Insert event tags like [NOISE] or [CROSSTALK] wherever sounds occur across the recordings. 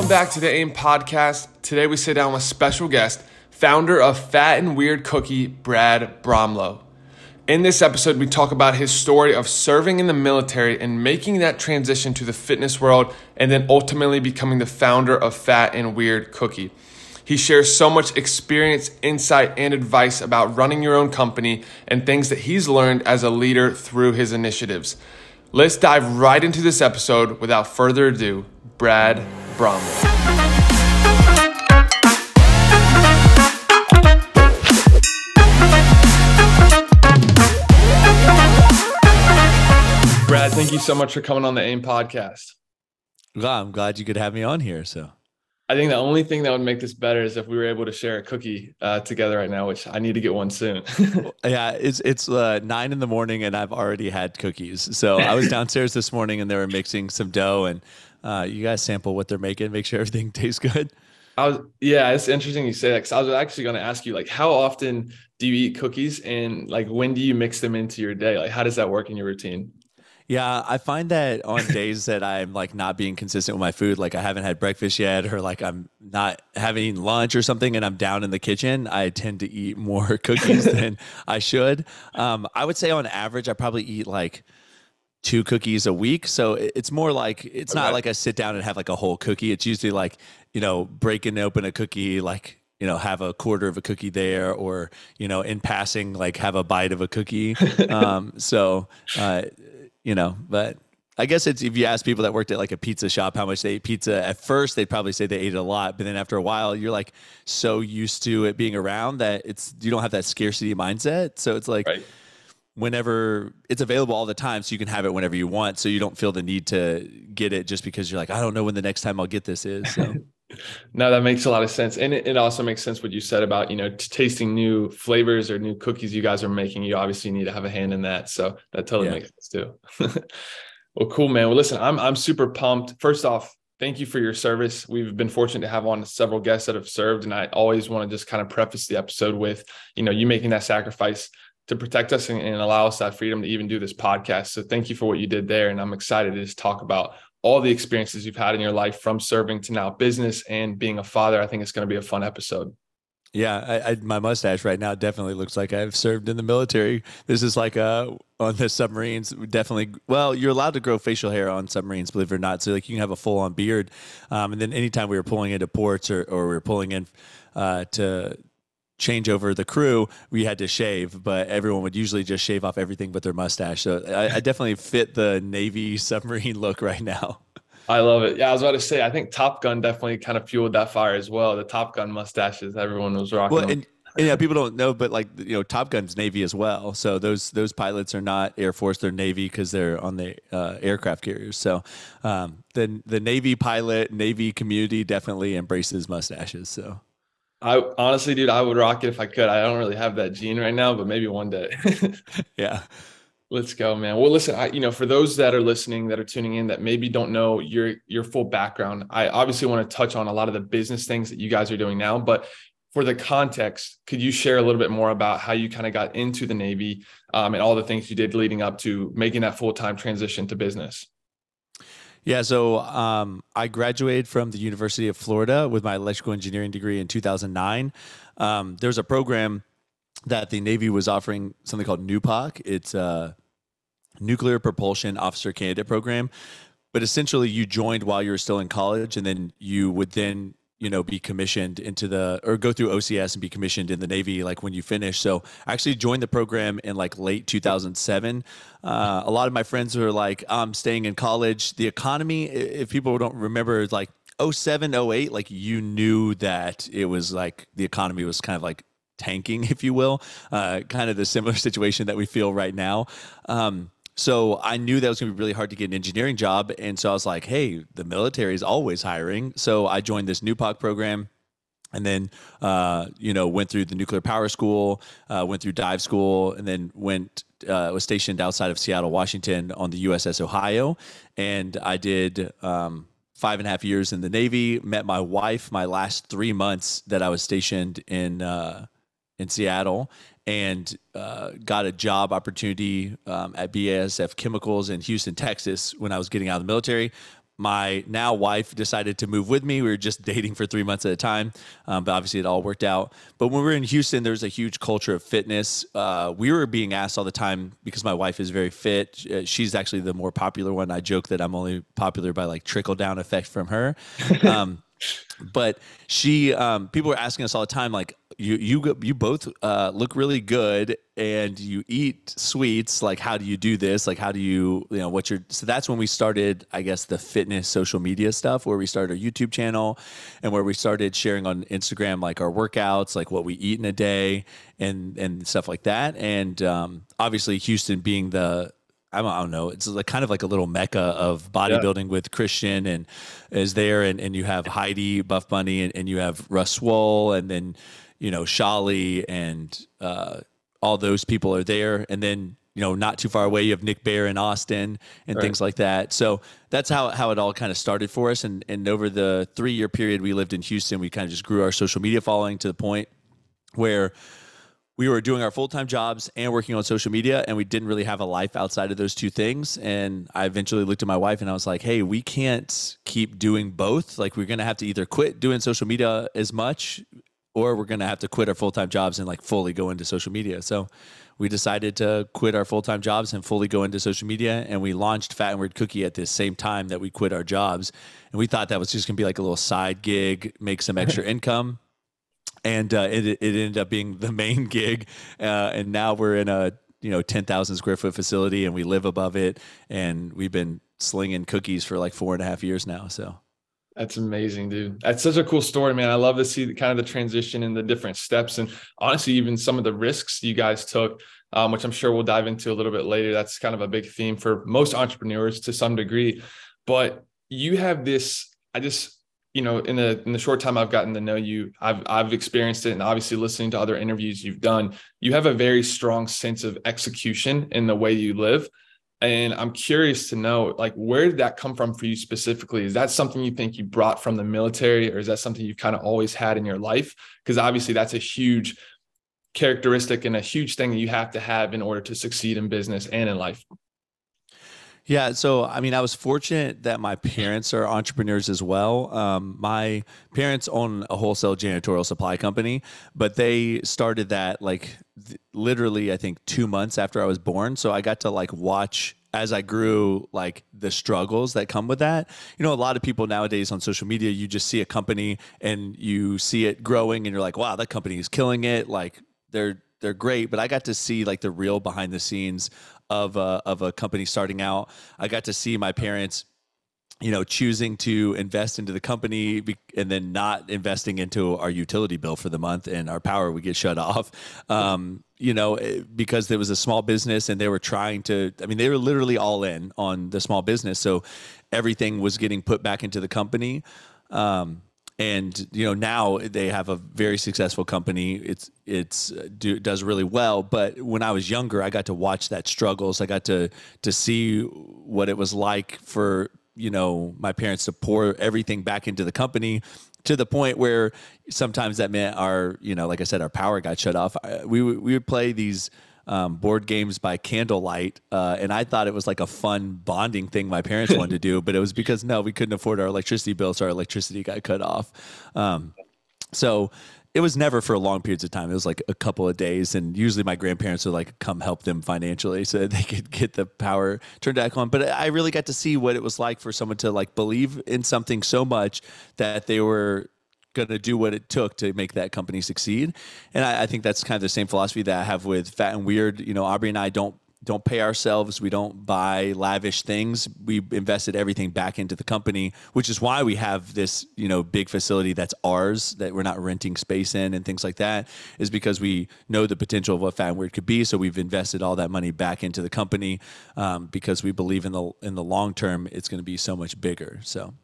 Welcome back to the AIM podcast. Today we sit down with special guest, founder of Fat and Weird Cookie, Brad Bromlow. In this episode, we talk about his story of serving in the military and making that transition to the fitness world, and then ultimately becoming the founder of Fat and Weird Cookie. He shares so much experience, insight, and advice about running your own company and things that he's learned as a leader through his initiatives. Let's dive right into this episode without further ado. Brad Bromlow. Brad, thank you so much for coming on the AIM podcast. Well, I'm glad you could have me on here. So I think the only thing that would make this better is if we were able to share a cookie uh, together right now, which I need to get one soon. [LAUGHS] yeah, it's it's uh, nine in the morning and I've already had cookies. So I was [LAUGHS] downstairs this morning and they were mixing some dough and uh, you guys sample what they're making, make sure everything [LAUGHS] tastes good. I was yeah, it's interesting you say that because I was actually going to ask you like how often do you eat cookies and like when do you mix them into your day? Like how does that work in your routine? Yeah, I find that on days that I'm like not being consistent with my food, like I haven't had breakfast yet, or like I'm not having lunch or something, and I'm down in the kitchen, I tend to eat more [LAUGHS] cookies [LAUGHS] than I should. Um, I would say on average, I probably eat like two cookies a week. So it's more like it's okay. not like I sit down and have like a whole cookie. It's usually like you know breaking open a cookie, like you know have a quarter of a cookie there, or you know in passing like have a bite of a cookie. [LAUGHS] um, so. Uh, you know, but I guess it's if you ask people that worked at like a pizza shop how much they ate pizza at first, they'd probably say they ate it a lot. But then after a while, you're like so used to it being around that it's you don't have that scarcity mindset. So it's like right. whenever it's available all the time, so you can have it whenever you want. So you don't feel the need to get it just because you're like, I don't know when the next time I'll get this is. So [LAUGHS] no, that makes a lot of sense. And it, it, also makes sense what you said about, you know, tasting new flavors or new cookies you guys are making. You obviously need to have a hand in that. So that totally yeah. makes sense too. [LAUGHS] well, cool, man. Well, listen, I'm, I'm super pumped. First off, thank you for your service. We've been fortunate to have on several guests that have served. And I always want to just kind of preface the episode with, you know, you making that sacrifice to protect us and, and allow us that freedom to even do this podcast. So thank you for what you did there. And I'm excited to just talk about all the experiences you've had in your life from serving to now business and being a father. I think it's going to be a fun episode. Yeah, I, I, my mustache right now definitely looks like I've served in the military. This is like uh, on the submarines. Definitely, well, you're allowed to grow facial hair on submarines, believe it or not. So like you can have a full on beard. Um, and then anytime we were pulling into ports or, or we were pulling in uh, to change over the crew, we had to shave, but everyone would usually just shave off everything but their mustache. So I, I definitely fit the Navy [LAUGHS] submarine look right now. I love it. Yeah, I was about to say, I think Top Gun definitely kind of fueled that fire as well. The Top Gun mustaches, everyone was rocking. Well, and, and yeah, people don't know, but like you know, Top Gun's Navy as well. So those those pilots are not Air Force; they're Navy because they're on the uh, aircraft carriers. So um, the the Navy pilot, Navy community definitely embraces mustaches. So I honestly, dude, I would rock it if I could. I don't really have that gene right now, but maybe one day. [LAUGHS] yeah. Let's go, man. Well, listen, I, you know, for those that are listening, that are tuning in, that maybe don't know your your full background, I obviously want to touch on a lot of the business things that you guys are doing now. But for the context, could you share a little bit more about how you kind of got into the Navy um, and all the things you did leading up to making that full time transition to business? Yeah, so um, I graduated from the University of Florida with my electrical engineering degree in 2009. Um, there was a program that the Navy was offering something called NUPOC. It's a nuclear propulsion officer candidate program. But essentially, you joined while you were still in college, and then you would then you know be commissioned into the or go through OCS and be commissioned in the Navy like when you finish. So I actually joined the program in like late 2007. Uh, a lot of my friends were like, "I'm staying in college." The economy, if people don't remember, like 07, 08, like you knew that it was like the economy was kind of like tanking, [LAUGHS] if you will, uh, kind of the similar situation that we feel right now. Um, so I knew that was going to be really hard to get an engineering job. And so I was like, hey, the military is always hiring. So I joined this NUPOC program and then uh, you know went through the nuclear power school uh, went through dive school and then went uh, was stationed outside of seattle washington on the uss ohio and i did um, five and a half years in the navy met my wife my last three months that i was stationed in uh, in seattle and uh, got a job opportunity um, at BASF Chemicals in Houston, Texas when I was getting out of the military. my now wife decided to move with me. We were just [LAUGHS] dating for three months at a time, um, but obviously it all worked out. But when we were in Houston, there was a huge culture of fitness. Uh, we were being asked all the time because my wife is very fit. Uh, she's actually the more popular one. I joke that I'm only popular by like trickle down effect from her. [LAUGHS] Um, but she um, people are asking us all the time like you you you both uh, look really good and you eat sweets. Like how do you do this? Like how do you you know what's your so that's when we started i guess the fitness social media stuff where we started our youtube channel and where we started sharing on instagram like our workouts like what we eat in a day and and stuff like that. And um, obviously houston being the I don't know. It's like kind of like a little mecca of bodybuilding yeah. with Christian and is there, and, and you have Heidi Buff Bunny, and, and you have Russ Swole, and then you know Shali and uh, all those people are there, and then you know not too far away you have Nick Bare in Austin and right. things like that. So that's how how it all kind of started for us, and and over the three year period we lived in Houston, we kind of just grew our social media following to the point where we were doing our full-time jobs and working on social media and we didn't really have a life outside of those two things. And i eventually looked at my wife and i was like hey we can't keep doing both. Like we're going to have to either quit doing social media as much or we're going to have to quit our full-time jobs and like fully go into social media. So we decided to quit our full-time jobs and fully go into social media and we launched fat and weird cookie at the same time that we quit our jobs. And we thought that was just going to be like a little side gig make some extra [LAUGHS] income and uh, it, it ended up being the main [LAUGHS] gig. Uh, and now we're in a you know 10,000 square foot facility, and we live above it, and we've been slinging cookies for like four and a half years now. So. That's amazing, dude. That's such a cool story, man. I love to see the, kind of the transition and the different steps, and honestly, even some of the risks you guys took, um, which I'm sure we'll dive into a little bit later. That's kind of a big theme for most entrepreneurs to some degree. But you have this. I just you know, in the in the short time I've gotten to know you, I've I've experienced it, and obviously listening to other interviews you've done, you have a very strong sense of execution in the way you live. And I'm curious to know, like, where did that come from for you specifically? Is that something you think you brought from the military, or is that something you've kind of always had in your life? Because obviously, that's a huge characteristic and a huge thing that you have to have in order to succeed in business and in life. Yeah, so I mean, I was fortunate that my parents are entrepreneurs as well. Um, my parents own a wholesale janitorial supply company, but they started that like th- literally, I think, two months after I was born. So I got to like watch as I grew, like the struggles that come with that. You know, a lot of people nowadays on social media, you just see a company and you see it growing, and you're like, wow, that company is killing it. Like they're they're great, but I got to see like the real behind the scenes of a, of a company starting out. I got to see my parents you know choosing to invest into the company and then not investing into our utility bill for the month and our power would get shut [LAUGHS] off. Um, you know eh, because there was a small business and they were trying to i mean they were literally all in on the small business. So everything was getting put back into the company. Um, and you know now they have a very successful company. It's it's uh, do, does really well. But when i was younger i got to watch that struggles. I got to to see what it was like for you know my parents to pour everything back into the company to the point where sometimes that meant our you know like i said our power got shut off. We we would play these um, board games by candlelight, uh, and I thought it was like a fun bonding thing my parents wanted to do, but it was because no, we couldn't afford our electricity bill, so our electricity got cut off. Um, so it was never for long periods of time. It was like a couple of days, and usually my grandparents would like come help them financially so they could get the power turned back on. But I really got to see what it was like for someone to like believe in something so much that they were going to do what it took to make that company succeed. And I, I, think that's kind of the same philosophy that I have with Fat and Weird. You know, Aubrie and I don't don't pay ourselves. We don't buy lavish things. We invested everything back into the company, which is why we have this, you know, big facility that's ours that we're not renting space in and things like that. Is because we know the potential of what Fat and Weird could be. So we've invested all that money back into the company um, because we believe in the in the long term it's going to be so much bigger. So.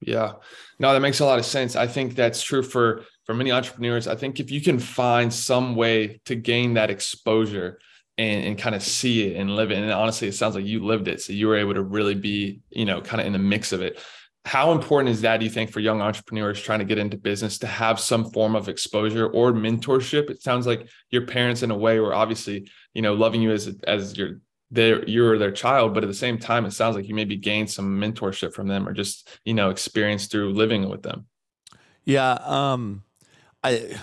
Yeah. No, that makes a lot of sense. I think that's true for for many entrepreneurs. I think if you can find some way to gain that exposure and, and kind of see it and live it, and honestly, it sounds like you lived it. So you were able to really be, you know, kind of in the mix of it. How important is that, do you think, for young entrepreneurs trying to get into business to have some form of exposure or mentorship? It sounds like your parents, in a way, were obviously, you know, loving you as as your they're you're their child, but at the same time, it sounds like you maybe gained some mentorship from them or just, you know, experience through living with them. Yeah. Um, I,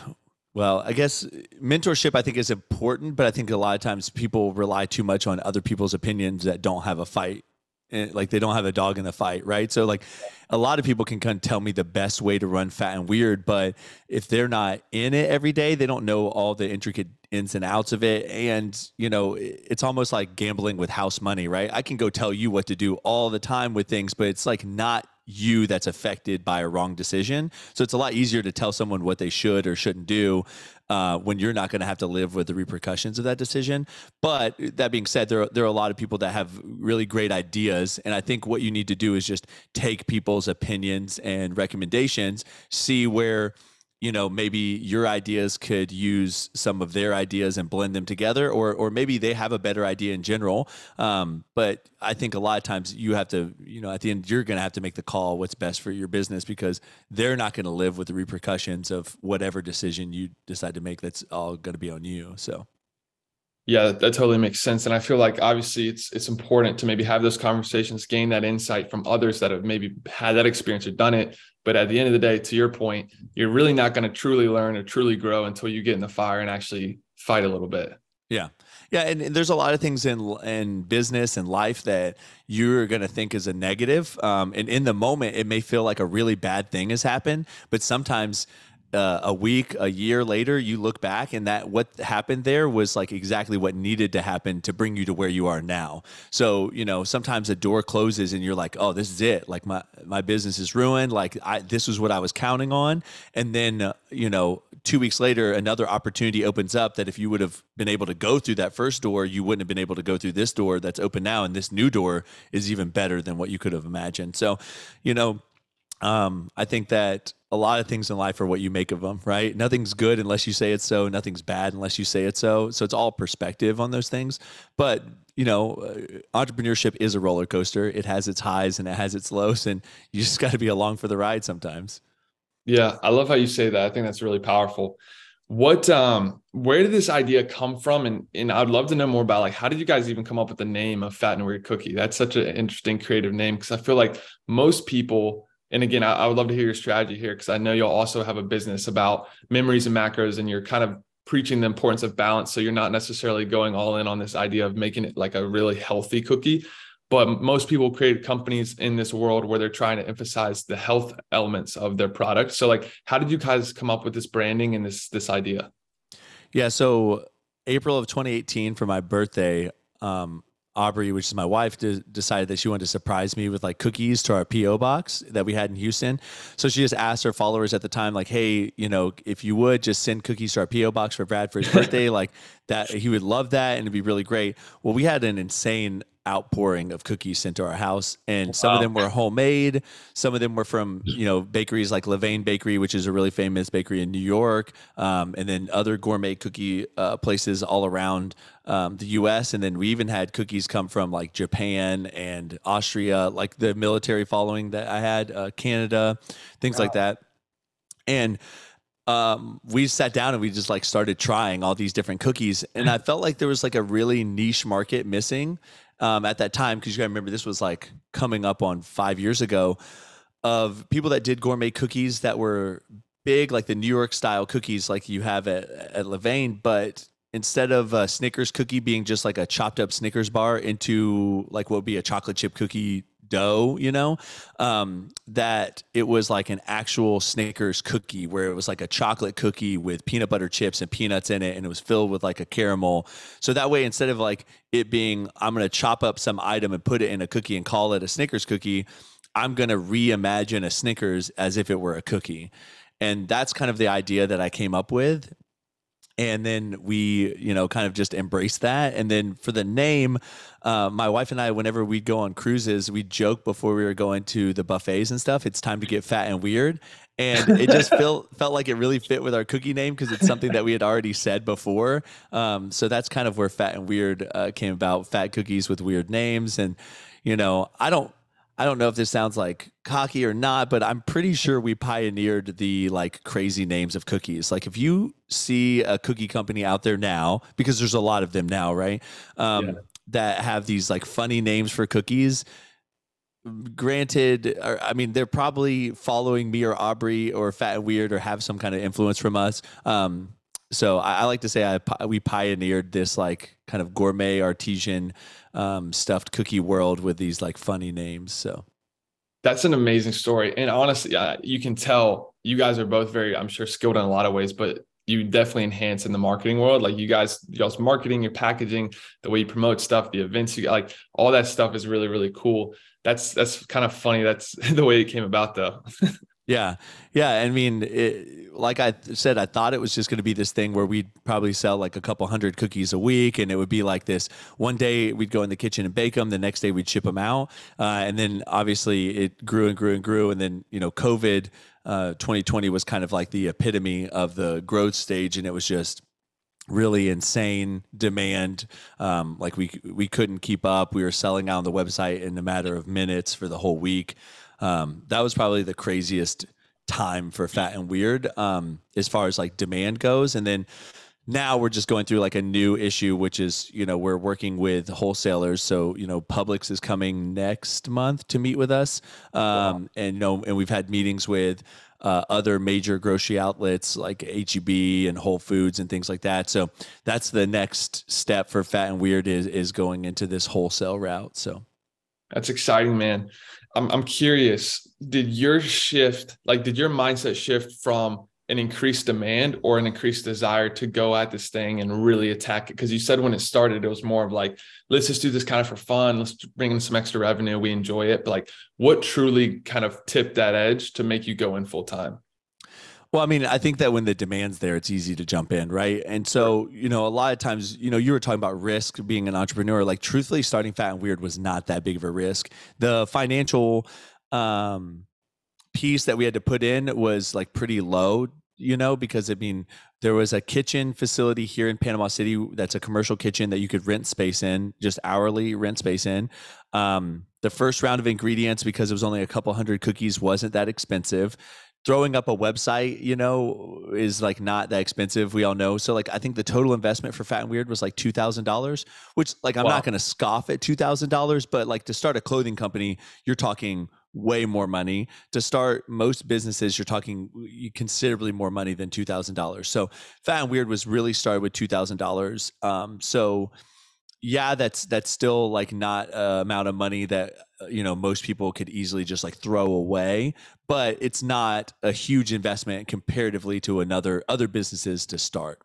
well, I guess mentorship I think is important, but I think a lot of times people rely too much on other people's opinions that don't have a fight Eh, like they don't have a dog in the fight, right? So like a lot of people can kind of tell me the best way to run fat and weird, but if they're not in it every day, they don't know all the intricate ins and outs of it. And, you know, it's almost like gambling with house money, right? I can go tell you what to do all the time with things, but it's like not you that's affected by a wrong decision. So it's a lot easier to tell someone what they should or shouldn't do uh, when you're not going to have to live with the repercussions of that decision. But that being said, there are, there are a lot of people that have really great ideas. And I think what you need to do is just take people's opinions and recommendations, see where you know maybe your ideas could use some of their ideas and blend them together or or maybe they have a better idea in general. Um, but i think a lot of times you have to you know at the end you're going to have to make the call what's best for your business because they're not going to live with the repercussions of whatever decision you decide to make that's all going to be on you so yeah, that, totally makes sense. And I feel like obviously it's it's important to maybe have those conversations, gain that insight from others that have maybe had that experience or done it. But at the end of the day, to your point, you're really not going to truly learn or truly grow until you get in the fire and actually fight a little bit. Yeah. Yeah, and, there's a lot of things in in business and life that you're going to think is a negative. Um, and in the moment, it may feel like a really bad thing has happened, but sometimes uh, a week, a year later, you look back and that what happened there was like exactly what needed to happen to bring you to where you are now. So, you know, sometimes a door closes and you're like, oh, this is it. Like my, my business is ruined. Like I, this was what I was counting on. And then, uh, you know, two weeks later, another opportunity opens up that if you would have been able to go through that first door, you wouldn't have been able to go through this door that's open now. And this new door is even better than what you could have imagined. So, you know, um, I think that a lot of things in life are what you make of them, right? Nothing's good unless you say it's so. Nothing's bad unless you say it's so. So it's all perspective on those things. But you know, uh, entrepreneurship is a roller coaster. It has its highs and it has its lows, and you just [LAUGHS] got to be along for the ride sometimes. Yeah, I love how you say that. I think that's really powerful. What um where did this idea come from? And and I'd love to know more about like how did you guys even come up with the name of Fat and Weird Cookie? That's such an interesting creative name because I feel like most people and again, I, I would love to hear your strategy here because I know you'll also have a business about memories and macros, and you're kind of preaching the importance of balance. So you're not necessarily going all in on this idea of making it like a really healthy cookie. But most people create companies in this world where they're trying to emphasize the health elements of their product. So like how did you guys come up with this branding and this this idea? Yeah, so April of 2018 for my birthday, um, Aubrie, which is my wife, de- decided that she wanted to surprise me with like cookies to our PO box that we had in Houston. So she just asked her followers at the time, like, "Hey, you know, if you would just send cookies to our PO box for Brad for his [LAUGHS] birthday, like that, he would love that, and it'd be really great." Well, we had an insane outpouring of cookies sent to our house. And some wow. of them were homemade. Some of them were from you know bakeries like levain bakery which is a really famous bakery in new york. Um, and then other gourmet cookie uh, places all around um, the us and then we even had cookies come from like japan and austria like the military following that i had uh, canada things wow. like that. And um, we sat down and we just like started trying all these different cookies. And i felt like there was like a really niche market missing um, at that time because you got to remember this was like coming up on five years ago of people that did gourmet cookies that were big like the new york style cookies like you have at, at levain but instead of a snickers cookie being just like a chopped up snickers bar into like what would be a chocolate chip cookie dough, you know, um, that it was like an actual Snickers cookie where it was like a chocolate cookie with peanut butter chips and peanuts in it, and it was filled with like a caramel. So that way, instead of like it being, I'm going to chop up some item and put it in a cookie and call it a Snickers cookie, I'm going to reimagine a Snickers as if it were a cookie. And that's kind of the idea that I came up with and then we you know kind of just embrace that. And then for the name uh, my wife and i whenever we go on cruises we joke before we were going to the buffets and stuff it's time to get fat and weird. And [LAUGHS] it just felt felt like it really fit with our cookie name because it's something that we had already said before. Um, so that's kind of where fat and weird uh, came about fat cookies with weird names. And you know i don't I don't know if this sounds like cocky or not, but I'm pretty sure we pioneered the like crazy names of cookies. Like if you see a cookie company out there now, because there's a lot of them now, right? Um, yeah. that have these like funny names for cookies granted i mean they're probably following me or aubrie or fat and weird or have some kind of influence from us um, so I, I, like to say I, we pioneered this like kind of gourmet artesian um, stuffed cookie world with these like funny names so that's an amazing story and honestly uh, you can tell you guys are both very i'm sure skilled in a lot of ways but you definitely enhance in the marketing world. Like you guys, y'all's marketing, your packaging, the way you promote stuff, the events you like, all that stuff is really, really cool. That's that's kind of funny. That's [LAUGHS] the way it came about, though. [LAUGHS] yeah, yeah. I mean, it, like I said, I thought it was just going to be this thing where we'd probably sell like a couple hundred cookies a week, and it would be like this. One day we'd go in the kitchen and bake them. The next day we'd ship them out, uh, and then obviously it grew and grew and grew. And then you know, COVID 2020 uh, was kind of like the epitome of the growth stage, and it was just really insane demand. Um, like we we couldn't keep up. We were selling out on the website in a matter of minutes for the whole week. Um, that was probably the craziest time for Fat and Weird um, as far as like demand goes. And then now we're just going through like a new issue which is you know we're working with wholesalers so you know publix is coming next month to meet with us um, wow. and you know and we've had meetings with uh, other major grocery outlets like HEB and Whole Foods and things like that. So that's the next step for Fat and Weird is is going into this wholesale route. So that's exciting, man. I'm I'm curious. Did your shift, like, did your mindset shift from an increased demand or an increased desire to go at this thing and really attack it? Because you said when it started, it was more of like, let's just do this kind of for fun. Let's bring in some extra revenue. We enjoy it. But like, what truly kind of tipped that edge to make you go in full time? Well, I mean, I think that when the demand's there, it's easy to jump in, right? And so, you know, a lot of times, you know, you were talking about risk being an entrepreneur. Like, truthfully, starting Fat and Weird was not that big of a risk. The financial um, piece that we had to put in was like pretty low you know, because I mean, there was a kitchen facility here in Panama City that's a commercial kitchen that you could rent space in, just hourly rent space in. Um, the first round of ingredients, because it was only a couple hundred cookies, wasn't that expensive. Throwing up a website, you know, is like not that expensive. We all know. So, like, I think the total investment for Fat and Weird was like two thousand dollars, which, like, I'm wow. not going to scoff at two thousand dollars, but like to start a clothing company, you're talking way more money to start most businesses you're talking considerably more money than $2000 so fat and weird was really started with $2000 um, so yeah that's that's still like not a amount of money that you know most people could easily just like throw away but it's not a huge investment comparatively to another other businesses to start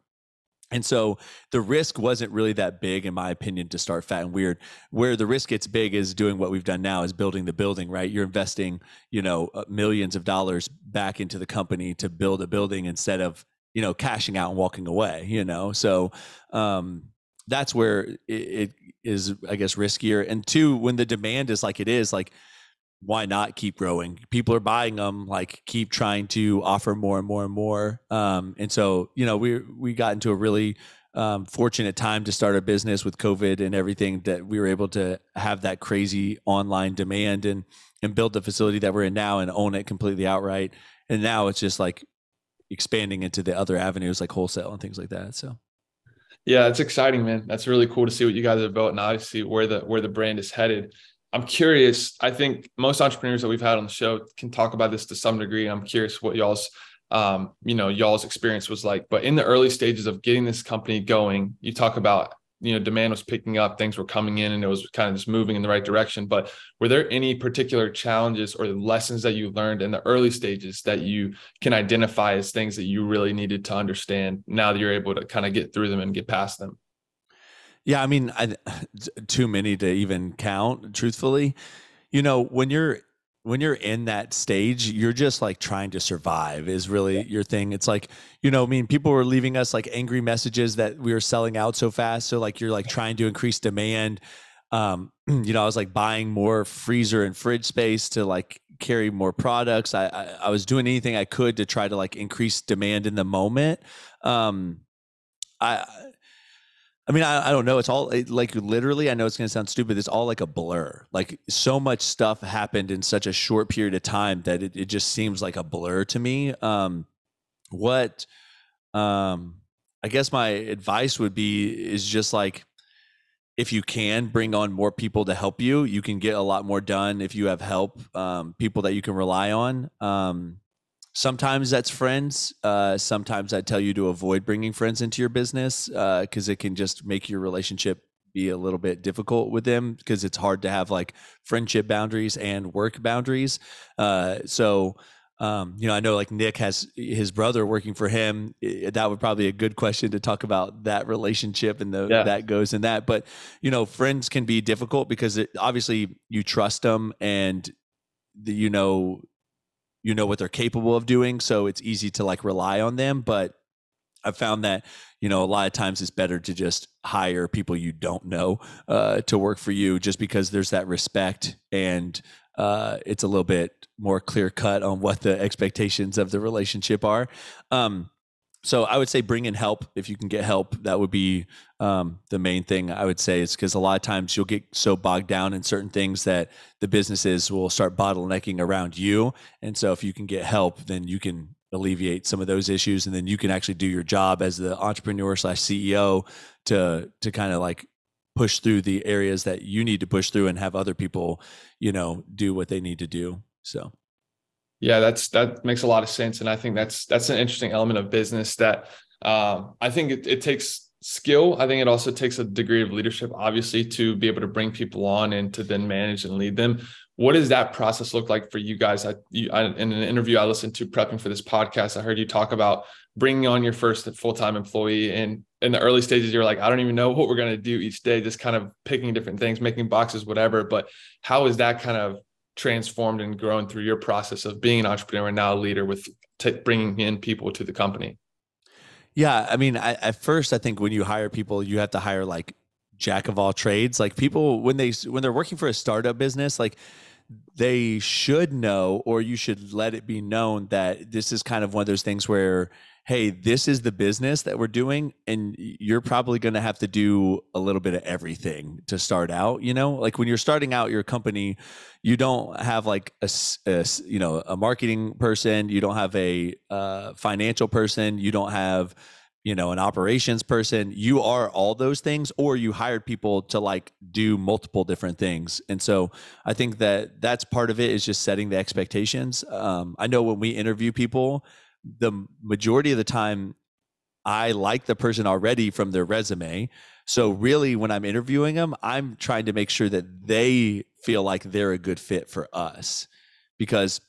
and so the risk wasn't really that big, in my opinion, to start fat and weird. Where the risk gets big is doing what we've done now is building the building, right? You're investing, you know, uh, millions of dollars back into the company to build a building instead of, you know, cashing out and walking away, you know? So, um, that's where it, it is, I guess, riskier. And two, when the demand is like it is, like, why not keep growing? People are buying them. Like keep trying to offer more and more and more. Um, and so you know we we got into a really um, fortunate time to start a business with COVID and everything that we were able to have that crazy online demand and and build the facility that we're in now and own it completely outright. And now it's just like expanding into the other avenues like wholesale and things like that. So. Yeah, it's exciting, man. That's really cool to see what you guys have built and obviously where the where the brand is headed. I'm curious. I think most entrepreneurs that we've had on the show can talk about this to some degree. I'm curious what y'all's, um, you know, y'all's experience was like. But in the early stages of getting this company going, you talk about, you know, demand was picking up, things were coming in, and it was kind of just moving in the right direction. But were there any particular challenges or lessons that you learned in the early stages that you can identify as things that you really needed to understand now that you're able to kind of get through them and get past them? Yeah, I mean, I, [LAUGHS] too many to even count. Truthfully, you know, when you're when you're in that stage, you're just like trying to survive is really your thing. It's like, you know, I mean, people were leaving us like angry messages that we were selling out so fast. So like you're like trying to increase demand. Um, [CLEARS THROAT] you know, I was like buying more freezer and fridge space to like carry more products. I, I, I was doing anything I could to try to like increase demand in the moment. Um, I I mean, I, I don't know. It's all like literally, I know it's going to sound stupid. It's all like a blur. Like so much stuff happened in such a short period of time that it, it just seems like a blur to me. Um, what, um, I guess my advice would be is just like, if you can bring on more people to help you, you can get a lot more done if you have help, um, people that you can rely on. Um, sometimes that's friends. Uh, sometimes I tell you to avoid bringing friends into your business because uh, it can just make your relationship be a little bit difficult with them because it's hard to have like friendship boundaries and work boundaries. Uh, so um, you know, I know like Nick has his brother working for him. That would probably be a good question to talk about that relationship and the yeah. that goes in that. But you know, friends can be difficult because it, obviously you trust them and the, you know you know what they're capable of doing, so it's easy to like rely on them. But I've found that you know a lot of times it's better to just hire people you don't know uh, to work for you, just because there's that respect and uh, it's a little bit more clear cut on what the expectations of the relationship are. Um, so I would say bring in help if you can get help. That would be um, the main thing I would say is because a lot of times you'll get so bogged down in certain things that the businesses will start bottlenecking around you. And so if you can get help, then you can alleviate some of those issues, and then you can actually do your job as the entrepreneur slash CEO to to kind of like push through the areas that you need to push through and have other people, you know, do what they need to do. So yeah, that's that makes a lot of sense. And I think that's that's an interesting element of business that um, I think it, it takes skill. I think it also takes a degree of leadership, obviously, to be able to bring people on and to then manage and lead them. What does that process look like for you guys? I, you, I, in an interview I listened to prepping for this podcast, I heard you talk about bringing on your first full-time employee and in the early stages you're like i don't even know what we're going to do each day just kind of picking different things making boxes whatever but how is that kind of transformed and grown through your process of being an entrepreneur and now a leader with t- bringing in people to the company? Yeah i mean I, at first i think when you hire people you have to hire like jack of all trades. Like people when they when they're working for a startup business like they should know or you should let it be known that this is kind of one of those things where hey, this is the business that we're doing, and you're probably going to have to do a little bit of everything to start out. You know, like when you're starting out your company, you don't have like a, a you know a marketing person, you don't have a uh, financial person, you don't have you know an operations person you are all those things or you hired people to like do multiple different things and so i think that that's part of it is just setting the expectations um, i know when we interview people the majority of the time I like the person already from their resume. So really when I'm interviewing them, I'm trying to make sure that they feel like they're a good fit for us. Because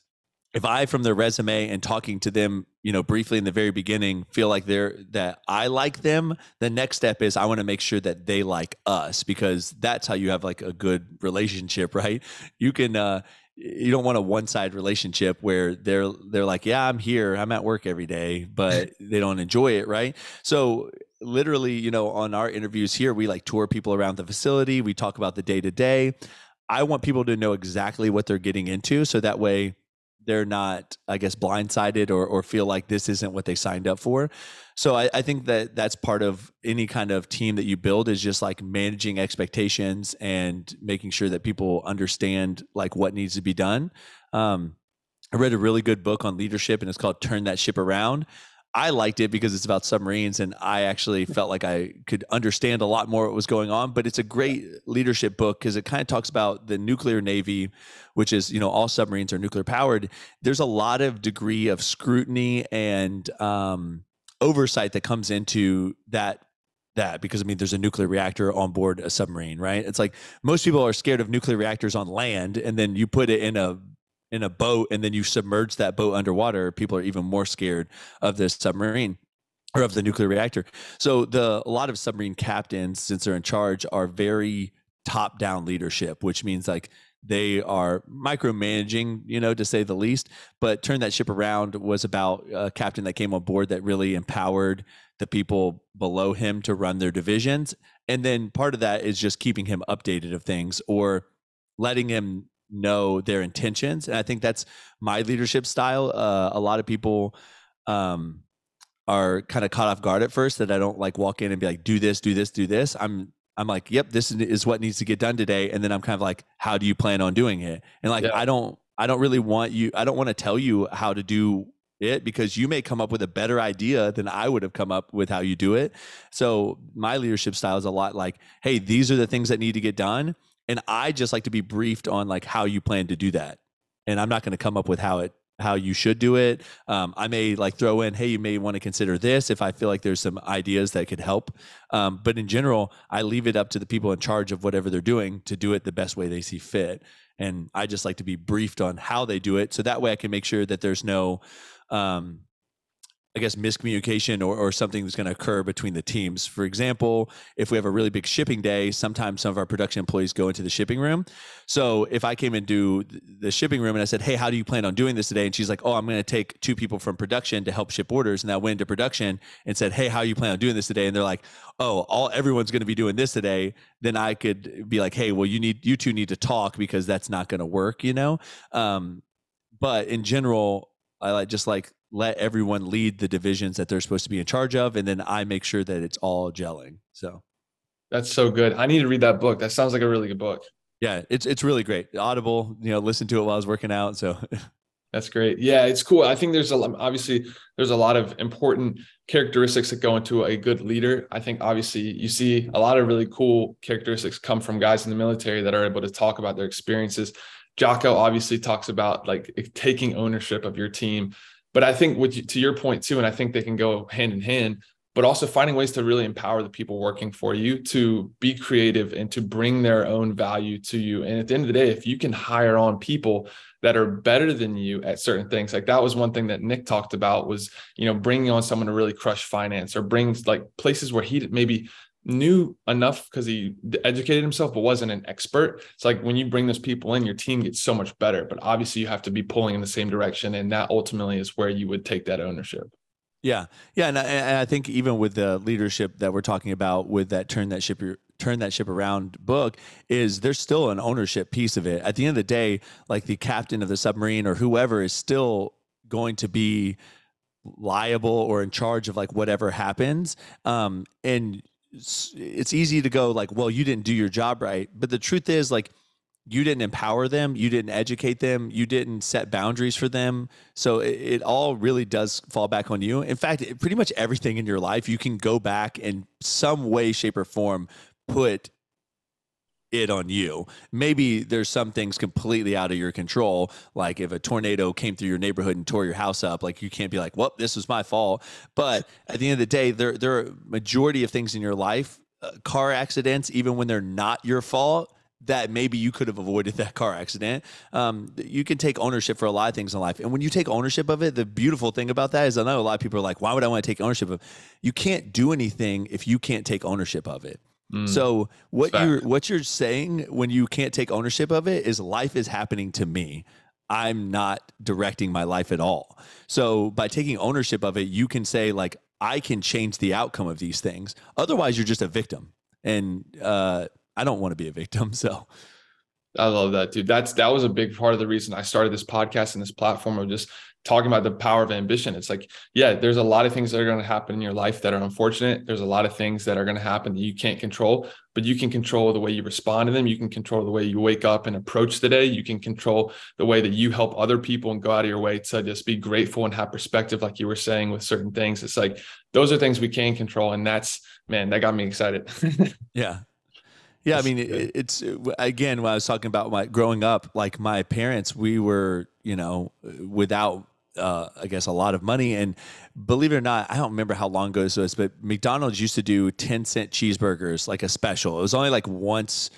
if I from their resume and talking to them, you know, briefly in the very beginning feel like they're that I like them, the next step is I want to make sure that they like us because that's how you have like a good relationship, [LAUGHS] right? You can uh you don't want a one-side relationship where they're they're like yeah i'm here i'm at work every day but [LAUGHS] they don't enjoy it right so literally you know on our interviews here we like tour people around the facility we talk about the day to day i want people to know exactly what they're getting into so that way they're not i guess blindsided or, or feel like this isn't what they signed up for. So I, I, think that that's part of any kind of team that you build is just like managing expectations and making sure that people understand like what needs to be done. Um, i read a really good book on leadership and it's called turn that ship around I liked it because it's about submarines, and I actually felt like I could understand a lot more what was going on. But it's a great leadership book because it kind of talks about the nuclear navy, which is you know all submarines are nuclear powered. There's a lot of degree of scrutiny and um, oversight that comes into that that because I mean there's a nuclear reactor on board a submarine, right? It's like most people are scared of nuclear reactors on land, and then you put it in a in a boat and then you submerge that boat underwater, people are even more scared of this submarine or of the nuclear reactor. So the a lot of submarine captains, since they're in charge, are very top down leadership, which means like they are micromanaging, you know, to say the least. But turn that ship around was about a captain that came on board that really empowered the people below him to run their divisions. And then part of that is just keeping him updated of things or letting him know their intentions and i think that's my leadership style uh, a lot of people um, are kind of caught off guard at first that i don't like walk in and be like do this do this do this i'm i'm like yep this is what needs to get done today and then i'm kind of like how do you plan on doing it and like yeah. i don't i don't really want you i don't want to tell you how to do it because you may come up with a better idea than I would have come up with how you do it. So my leadership style is a lot like, hey, these are the things that need to get done. And I just like to be briefed on like how you plan to do that. And I'm not going to come up with how it how you should do it. Um, I may like throw in, hey, you may want to consider this if I feel like there's some ideas that could help. Um, but in general, I leave it up to the people in charge of whatever they're doing to do it the best way they see fit. And I just like to be briefed on how they do it. So that way I can make sure that there's no um, I guess miscommunication or, or something that's going to occur between the teams. For example, if we have a really big shipping day, sometimes some of our production employees go into the shipping room. So if I came into the shipping room and I said, "Hey, how do you plan on doing this today?" and she's like, "Oh, I'm going to take two people from production to help ship orders," and I went into production and said, "Hey, how you plan on doing this today?" and they're like, "Oh, all everyone's going to be doing this today," then I could be like, "Hey, well, you need you two need to talk because that's not going to work," you know. Um, but in general, I like just like let everyone lead the divisions that they're supposed to be in charge of and then i make sure that it's all gelling so. That's so good. I need to read that book. That sounds like a really good book. Yeah it's it's really great. Audible you know listen to it while i was working out so. [LAUGHS] That's great. Yeah it's cool. I think there's a obviously there's a lot of important characteristics that go into a good leader. I think obviously you see a lot of really cool characteristics come from guys in the military that are able to talk about their experiences. Jocko obviously talks about like taking ownership of your team, but I think with to your point too, and I think they can go hand in hand, but also finding ways to really empower the people working for you to be creative and to bring their own value to you. And at the end of the day, if you can hire on people that are better than you at certain things, like that was one thing that Nick talked about was, you know, bringing on someone to really crush finance or brings like places where he maybe knew enough because he educated himself but wasn't an expert. It's like when you bring those people in your team gets so much better but obviously you have to be pulling in the same direction and that ultimately is where you would take that ownership. Yeah. Yeah and I, and I think even with the leadership that we're talking about with that turn that ship turn that ship around book is there's still an ownership piece of it. At the end of the day like the captain of the submarine or whoever is still going to be liable or in charge of like whatever happens um, and it's easy to go like, well, you didn't do your job right. But the truth is, like, you didn't empower them, you didn't educate them, you didn't set boundaries for them. So it, it all really does fall back on you. In fact, pretty much everything in your life, you can go back in some way, shape, or form put it on you. Maybe there's some things completely out of your control. Like if a tornado came through your neighborhood and tore your house up, like you can't be like, well, this was my fault. But at the end of the day, there, there are majority of things in your life, uh, car accidents, even when they're not your fault, that maybe you could have avoided [LAUGHS] that car accident. Um, you can take ownership for a lot of things in life. And when you take ownership of it, the beautiful thing about that is I know a lot of people are like, why would I want to take ownership of it? You can't do anything if you can't take ownership of it. Mm, so what you're what you're saying when you can't take ownership of it is life is happening to me. I'm not directing my life at all. So by taking ownership of it, you can say like I can change the outcome of these things. Otherwise, you're just a victim, and uh, I don't want to be a victim. [LAUGHS] So I love that, dude. That's that was a big part of the reason I started this podcast and this platform of just talking about the power of ambition. It's like, yeah, there's a lot of things that are going to happen in your life that are unfortunate. There's a lot of things that are going to happen that you can't control, but you can control the way you respond to them. You can control the way you wake up and approach the day. You can control the way that you help other people and go out of your way to just be grateful and have perspective, like you were saying with certain things. It's like those are things we can control. And that's, man, that got me excited. [LAUGHS] yeah. Yeah, I mean, it, it's again when I was talking about my growing up, like my parents, we were, you know, without uh, I guess, a lot of money. And believe it or not, I don't remember how long ago this was, but McDonald's used to do 10 cent cheeseburgers, like a special. It was only like once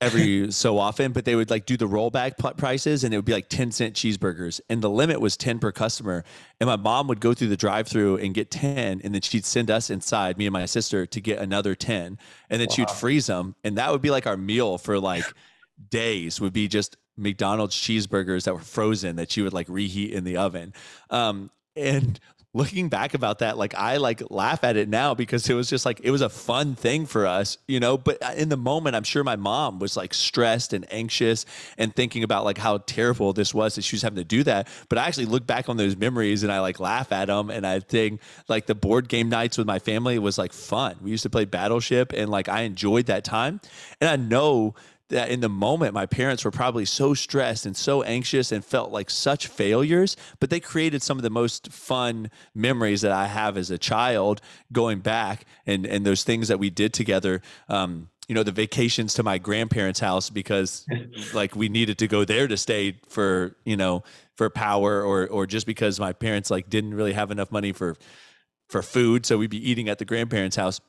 every [LAUGHS] so often, but they would like do the rollback prices and it would be like 10 cent cheeseburgers. And the limit was 10 per customer. And my mom would go through the drive through and get 10. And then she'd send us inside, me and my sister, to get another 10. And then wow. she'd freeze them. And that would be like our meal for like days, would be just McDonald's cheeseburgers that were frozen that she would like reheat in the oven. Um, and [LAUGHS] looking back about that, like I like laugh at it now because it was just like it was a fun thing for us, you know. But uh, in the moment, I'm sure my mom was like stressed and anxious and thinking about like how terrible this was that she was having to do that. But I actually look back on those memories and I like laugh at them and I think like the board game nights with my family was like fun. We used to play Battleship and like I enjoyed that time, and I know that in the moment my parents were probably so stressed and so anxious and felt like such failures but they created some of the most fun memories that i have as a child going back and and those things that we did together. Um, you know the vacations to my grandparents house because [LAUGHS] like we needed to go there to stay for you know for power or or just because my parents like didn't really have enough money for for food. So we'd be eating at the grandparents house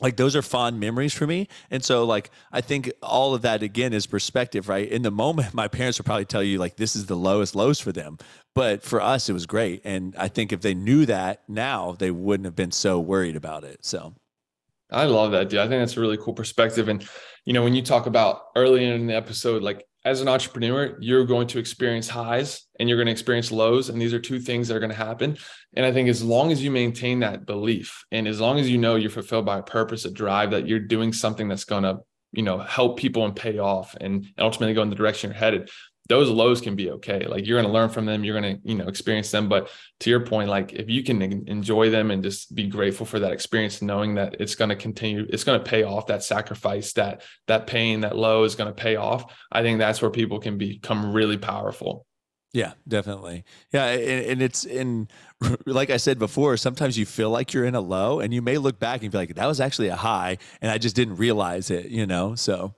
like those are fond memories for me. And so like i think all of that again is perspective right? In the moment [LAUGHS] my parents would probably tell you like this is the lowest lows for them. But for us it was great. And i think if they knew that now they wouldn't have been so worried about it so. I love that dude. I think that's a really cool perspective. And you know when you talk about early in the episode like as an entrepreneur, you're going to experience highs and you're going to experience lows. And these are two things that are going to happen. And I think as long as you maintain that belief and as long as you know you're fulfilled by a purpose, a drive, that you're doing something that's going to, you know, help people and pay off and ultimately go in the direction you're headed, those lows can be okay. Like you're going to learn from them, you're going to, you know, experience them. But to your point, like if you can enjoy them and just be grateful for that experience, knowing that it's going to continue, it's going to pay off that sacrifice, that that pain, that low is going to pay off. I think that's where people can become really powerful. Yeah, definitely. Yeah, and, and, it's in [LAUGHS] like I said before, sometimes you feel like you're in a low and you may look back and be like, that was actually a high and I just didn't realize it, you know? So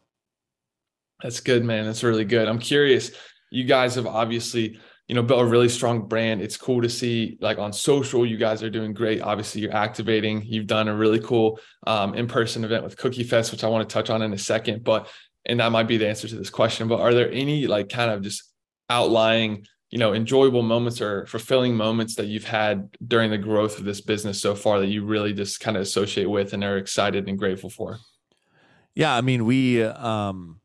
that's good, man. That's really good. I'm curious. You guys have obviously, you know, built a really strong brand. It's cool to see, like on social, you guys are doing great. Obviously, you're activating. You've done a really cool um, in-person event with Cookie Fest, which I want to touch on in a second. But and that might be the answer to this question. But are there any like kind of just outlying, you know, enjoyable moments or fulfilling moments that you've had during the growth of this business so far that you really just kind of associate with and are excited and grateful for? Yeah, I mean, we um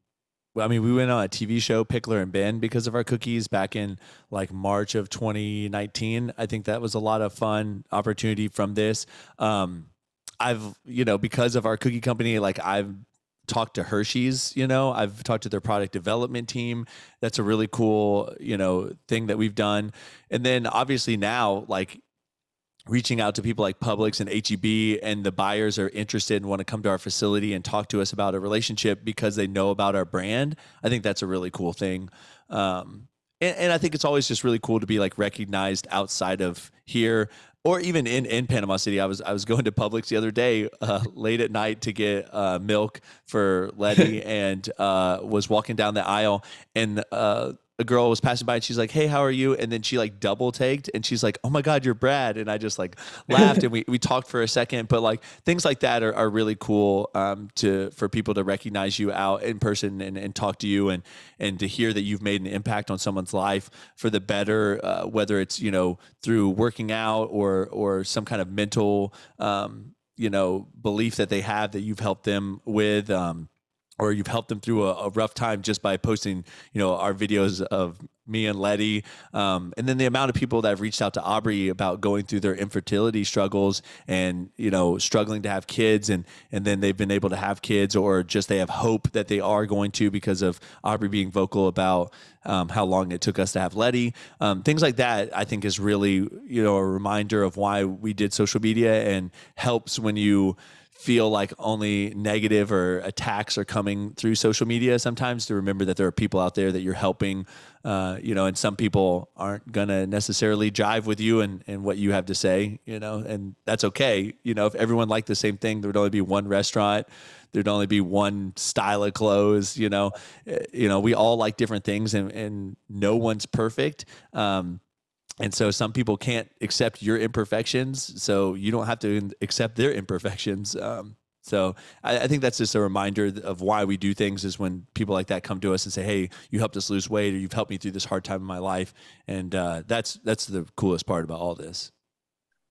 I mean, we went on a TV show, Pickler and Ben, because of our cookies back in like March of 2019. I think that was a lot of fun opportunity from this. Um, I've, you know, because of our cookie company, like I've talked to Hershey's, you know, I've talked to their product development team. That's a really cool, you know, thing that we've done. And then obviously now, like reaching out to people like Publix and HEB, and the buyers are interested and want to come to our facility and talk to us about a relationship because they know about our brand. I think that's a really cool thing. Um, and, and, I think it's always just really cool to be like recognized outside of here or even in, in Panama City. I was I was going to Publix the other day uh, late at night to get uh, milk for Letty [LAUGHS] and uh, was walking down the aisle and uh, a girl was passing by and she's like, "Hey, how are you?" And then she like double taked and she's like, "Oh my god, you're Brad!" And I just like laughed and we we talked for a second. But like things like that are, are really cool um, to for people to recognize you out in person and, and talk to you and and to hear that you've made an impact on someone's life for the better, uh, whether it's you know through working out or or some kind of mental um, you know belief that they have that you've helped them with. Um, or you've helped them through a, a, rough time just by posting, you know, our videos of me and Letty. Um, and then the amount of people that have reached out to Aubrie about going through their infertility struggles and, you know, struggling to have kids and, and then they've been able to have kids or just they have hope that they are going to because of Aubrie being vocal about um, how long it took us to have Letty. Um, things like that, I think is really, you know, a reminder of why we did social media and helps when you, feel like only negative or attacks are coming through social media sometimes to remember that there are people out there that you're helping uh, you know and some people aren't gonna necessarily jive with you and, and what you have to say you know and that's okay. You know if everyone liked the same thing there would only be one restaurant there'd only be one style of clothes you know. Eh, you know we all like different things and, and no one's perfect. Um, and so some people can't accept your imperfections so you don't have to accept their imperfections um, so I, I, think that's just a reminder of why we do things is when people like that come to us and say hey you helped us lose weight or you've helped me through this hard time in my life and uh, that's that's the coolest part about all this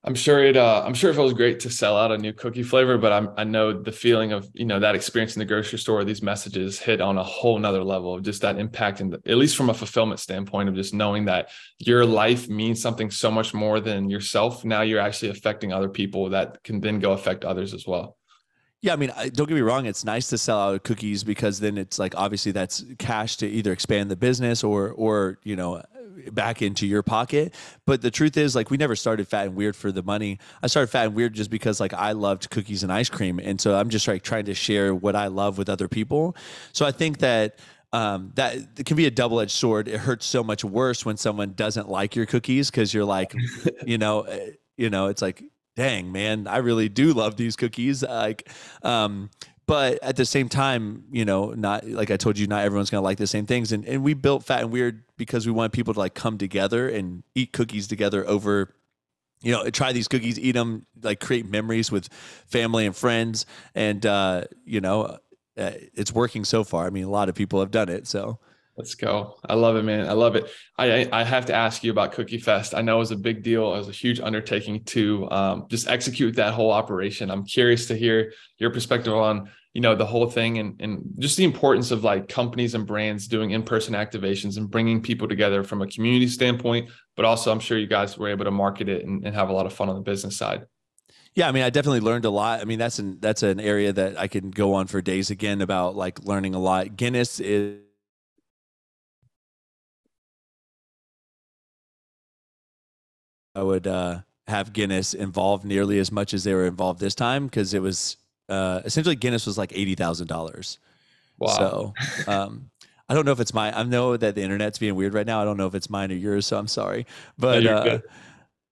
I'm sure it. Uh, I'm sure it feels great to sell out a new cookie flavor, but I'm, I know the feeling of you know that experience in the grocery store. These messages hit on a whole nother level of just that impact, and at least from a fulfillment standpoint of just knowing that your life means something so much more than yourself. Now you're actually affecting other people that can then go affect others as well. Yeah, I mean, don't get me wrong. It's nice to sell out cookies because then it's like obviously that's cash to either expand the business or or you know back into your pocket. But the truth is, like, we never started Fat and Weird for the money. I started Fat and Weird just because, like, I loved cookies and ice cream, and so I'm just like trying to share what I love with other people. So I think that um, that it can be a double edged sword. It hurts so much worse when someone doesn't like your cookies because you're like, [LAUGHS] you know, eh, you know, it's like, dang man, I really do love these cookies. Like, um, but at the same time, you know, not like I told you, not everyone's gonna like the same things. And and we built Fat and Weird because we wanted people to like come together and eat cookies together over you know, try these cookies, eat them, like create memories with family and friends. And, uh, you know, uh, it's working so far. I mean, a lot of people have done it. So let's go. I love it, man. I love it. I I have to ask you about Cookie Fest. I know it was a big deal. It was a huge undertaking to um, just execute that whole operation. I'm curious to hear your perspective on you know the whole thing and and just the importance of like companies and brands doing in-person activations and bringing people together from a community standpoint but also i'm sure you guys were able to market it and, and have a lot of fun on the business side yeah, I mean, I definitely learned a lot. I mean, that's an that's an area that I can go on for days again about like learning a lot. Guinness is I would uh, have Guinness involved nearly as much as they were involved this time because it was uh, essentially Guinness was like eighty thousand dollars. Wow. So um, I don't know if it's my. I know that the internet's being weird right now. I don't know if it's mine or yours, so I'm sorry. But no,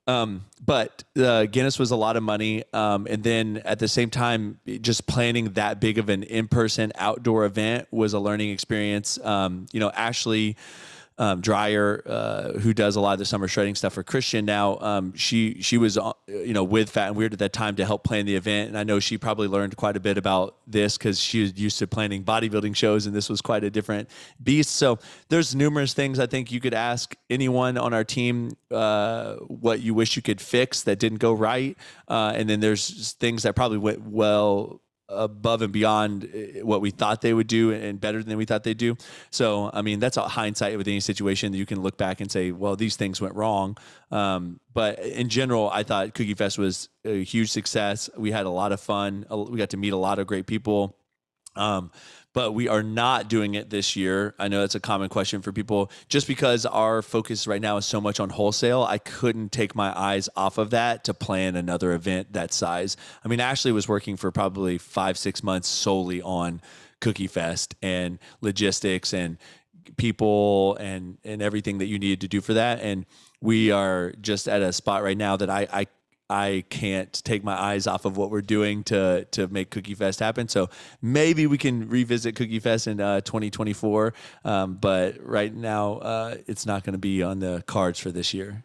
uh, um, but uh, Guinness was a lot of money, um, and then at the same time, just planning that big of an in-person outdoor event was a learning experience. Um, you know, Ashley um, Dryer, uh, who does a lot of the summer shredding stuff for Christian now. Um, she she was uh, you know with Fat and Weird at that time to help plan the event, and I know she probably learned quite a bit about this because she was used to planning bodybuilding shows, and this was quite a different beast. So there's numerous things I think you could ask anyone on our team uh, what you wish you could fix that didn't go right, uh, and then there's things that probably went well above and beyond eh, what we thought they would do and better than we thought they'd do. So, I mean, that's a hindsight with any situation that you can look back and say, well, these things went wrong. Um, but in general, I thought Cookie Fest was a huge success. We had a lot of fun. We got to meet a lot of great people. Um, but we are not doing it this year. I know that's a common question for people. Just because our focus right now is so much on wholesale, I couldn't take my eyes off of that to plan another event that size. I mean, Ashley was working for probably five, six months solely on Cookie Fest and logistics and people and and everything that you needed to do for that and we are just at a spot right now that I, I I can't take my eyes off of what we're doing to to make Cookie Fest happen. So maybe we can revisit Cookie Fest in uh, 2024. Um, but right now, uh, it's not going to be on the cards for this year.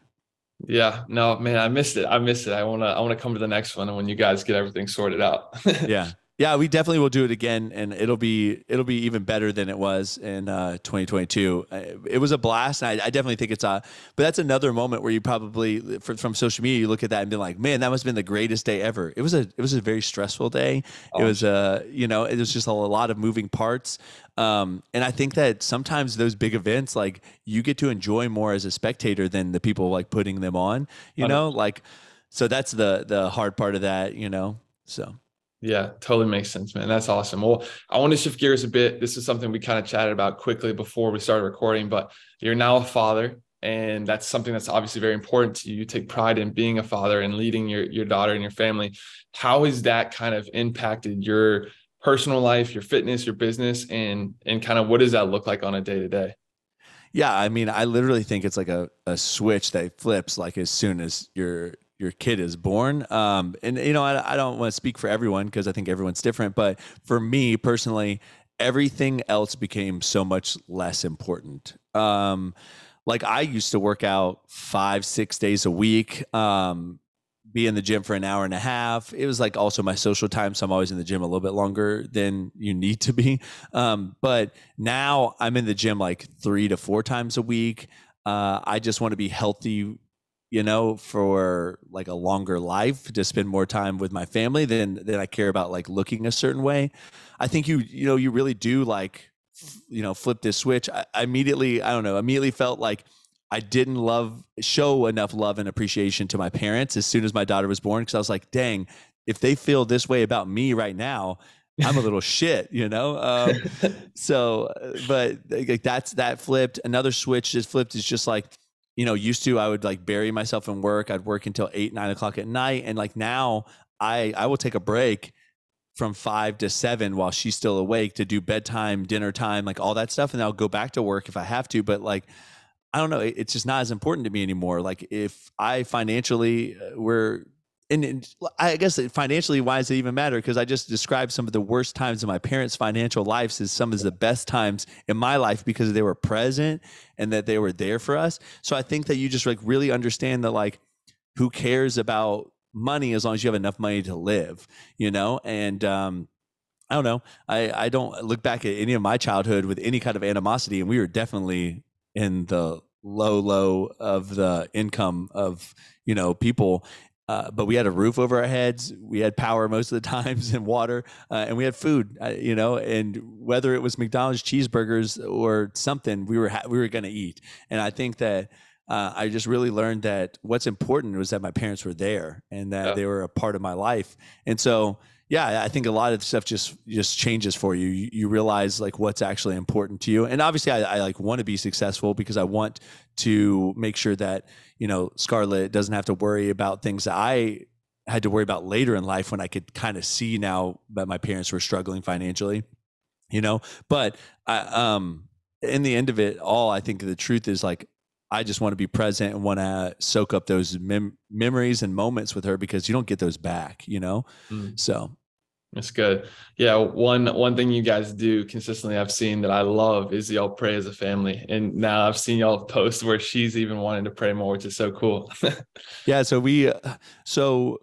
Yeah, no, man, I missed it. I missed it. I wanna I wanna come to the next one and when you guys get everything sorted out. [LAUGHS] yeah, yeah, we definitely will do it again, and it'll be it'll be even better than it was in uh, 2022. Uh, it was a blast. I, I, definitely think it's a, but that's another moment where you probably for, from social media you look at that and be like, man, that must have been the greatest day ever. It was a it was a very stressful day. Oh. It was a uh, you know it was just a lot of moving parts, um, and I think that sometimes those big events like you get to enjoy more as a spectator than the people like putting them on. You know, like so that's the the hard part of that. You know, so. Yeah, totally makes sense, man. That's awesome. Well, I want to shift gears a bit. This is something we kind of chatted about quickly before we started recording, but you're now a father, and that's something that's obviously very important to you. You take pride in being a father and leading your your daughter and your family. How has that kind of impacted your personal life, your fitness, your business, and and kind of what does that look like on a day to day? Yeah, I mean, I literally think it's like a, a switch that flips like as soon as you're your kid is born. Um, and you know, I, I don't want to speak for everyone because I think everyone's different, but for me personally, everything else became so much less important. Um, like I used to work out five, six days a week. Um, be in the gym for an hour and a half. It was like also my social time, so I'm always in the gym a little bit longer than you need to be. Um, but now I'm in the gym like three to four times a week. Uh, I just want to be healthy you know, for like a longer life to spend more time with my family than than I care about like looking a certain way. I think you you know you really do like you know flip this switch. I, I immediately I don't know immediately felt like I didn't love show enough love and appreciation to my parents as soon as my daughter was born because I was like, dang, if they feel this way about me right now, I'm a little [LAUGHS] shit, you know. Um, [LAUGHS] so, but like that's that flipped. Another switch just flipped is just like you know, used to I would like bury myself in work. I'd work until eight, nine o'clock at night. And like now I I will take a break from five to seven while she's still awake to do bedtime, dinner time, like all that stuff. And I'll go back to work if I have to. But like I don't know, it's just not as important to me anymore. Like if I financially uh, were and, I guess financially, why does it even matter? Because I just described some of the worst times in my parents' financial lives as some of the best times in my life because they were present and that they were there for us. So I think that you just like really understand that like who cares about money as long as you have enough money to live, you know? And um I don't know. I, I don't look back at any of my childhood with any kind of animosity, and we were definitely in the low low of the income of you know people uh, but we had a roof over our heads. We had power most of the [LAUGHS] times and water, uh, and we had food. Uh, you know, and whether it was McDonald's cheeseburgers or something, we were ha- we were going to eat. And I think that uh, I just really learned that what's important was that my parents were there and that yeah. they were a part of my life. And so yeah, I think a lot of stuff just just changes for you. You, you realize like what's actually important to you, and obviously, I, I like want to be successful because I want to make sure that you know Scarlett doesn't have to worry about things that I had to worry about later in life when I could kind of see now that my parents were struggling financially, you know. But I, um, in the end of it all, I think the truth is like I just want to be present and want to soak up those mem- memories and moments with her because you don't get those back, you know. Mm. So that's good. Yeah, one one thing you guys do consistently I've seen that I love is y'all pray as a family. And now I've seen y'all post where she's even wanting to pray more, which is so cool. [LAUGHS] yeah, so we uh, so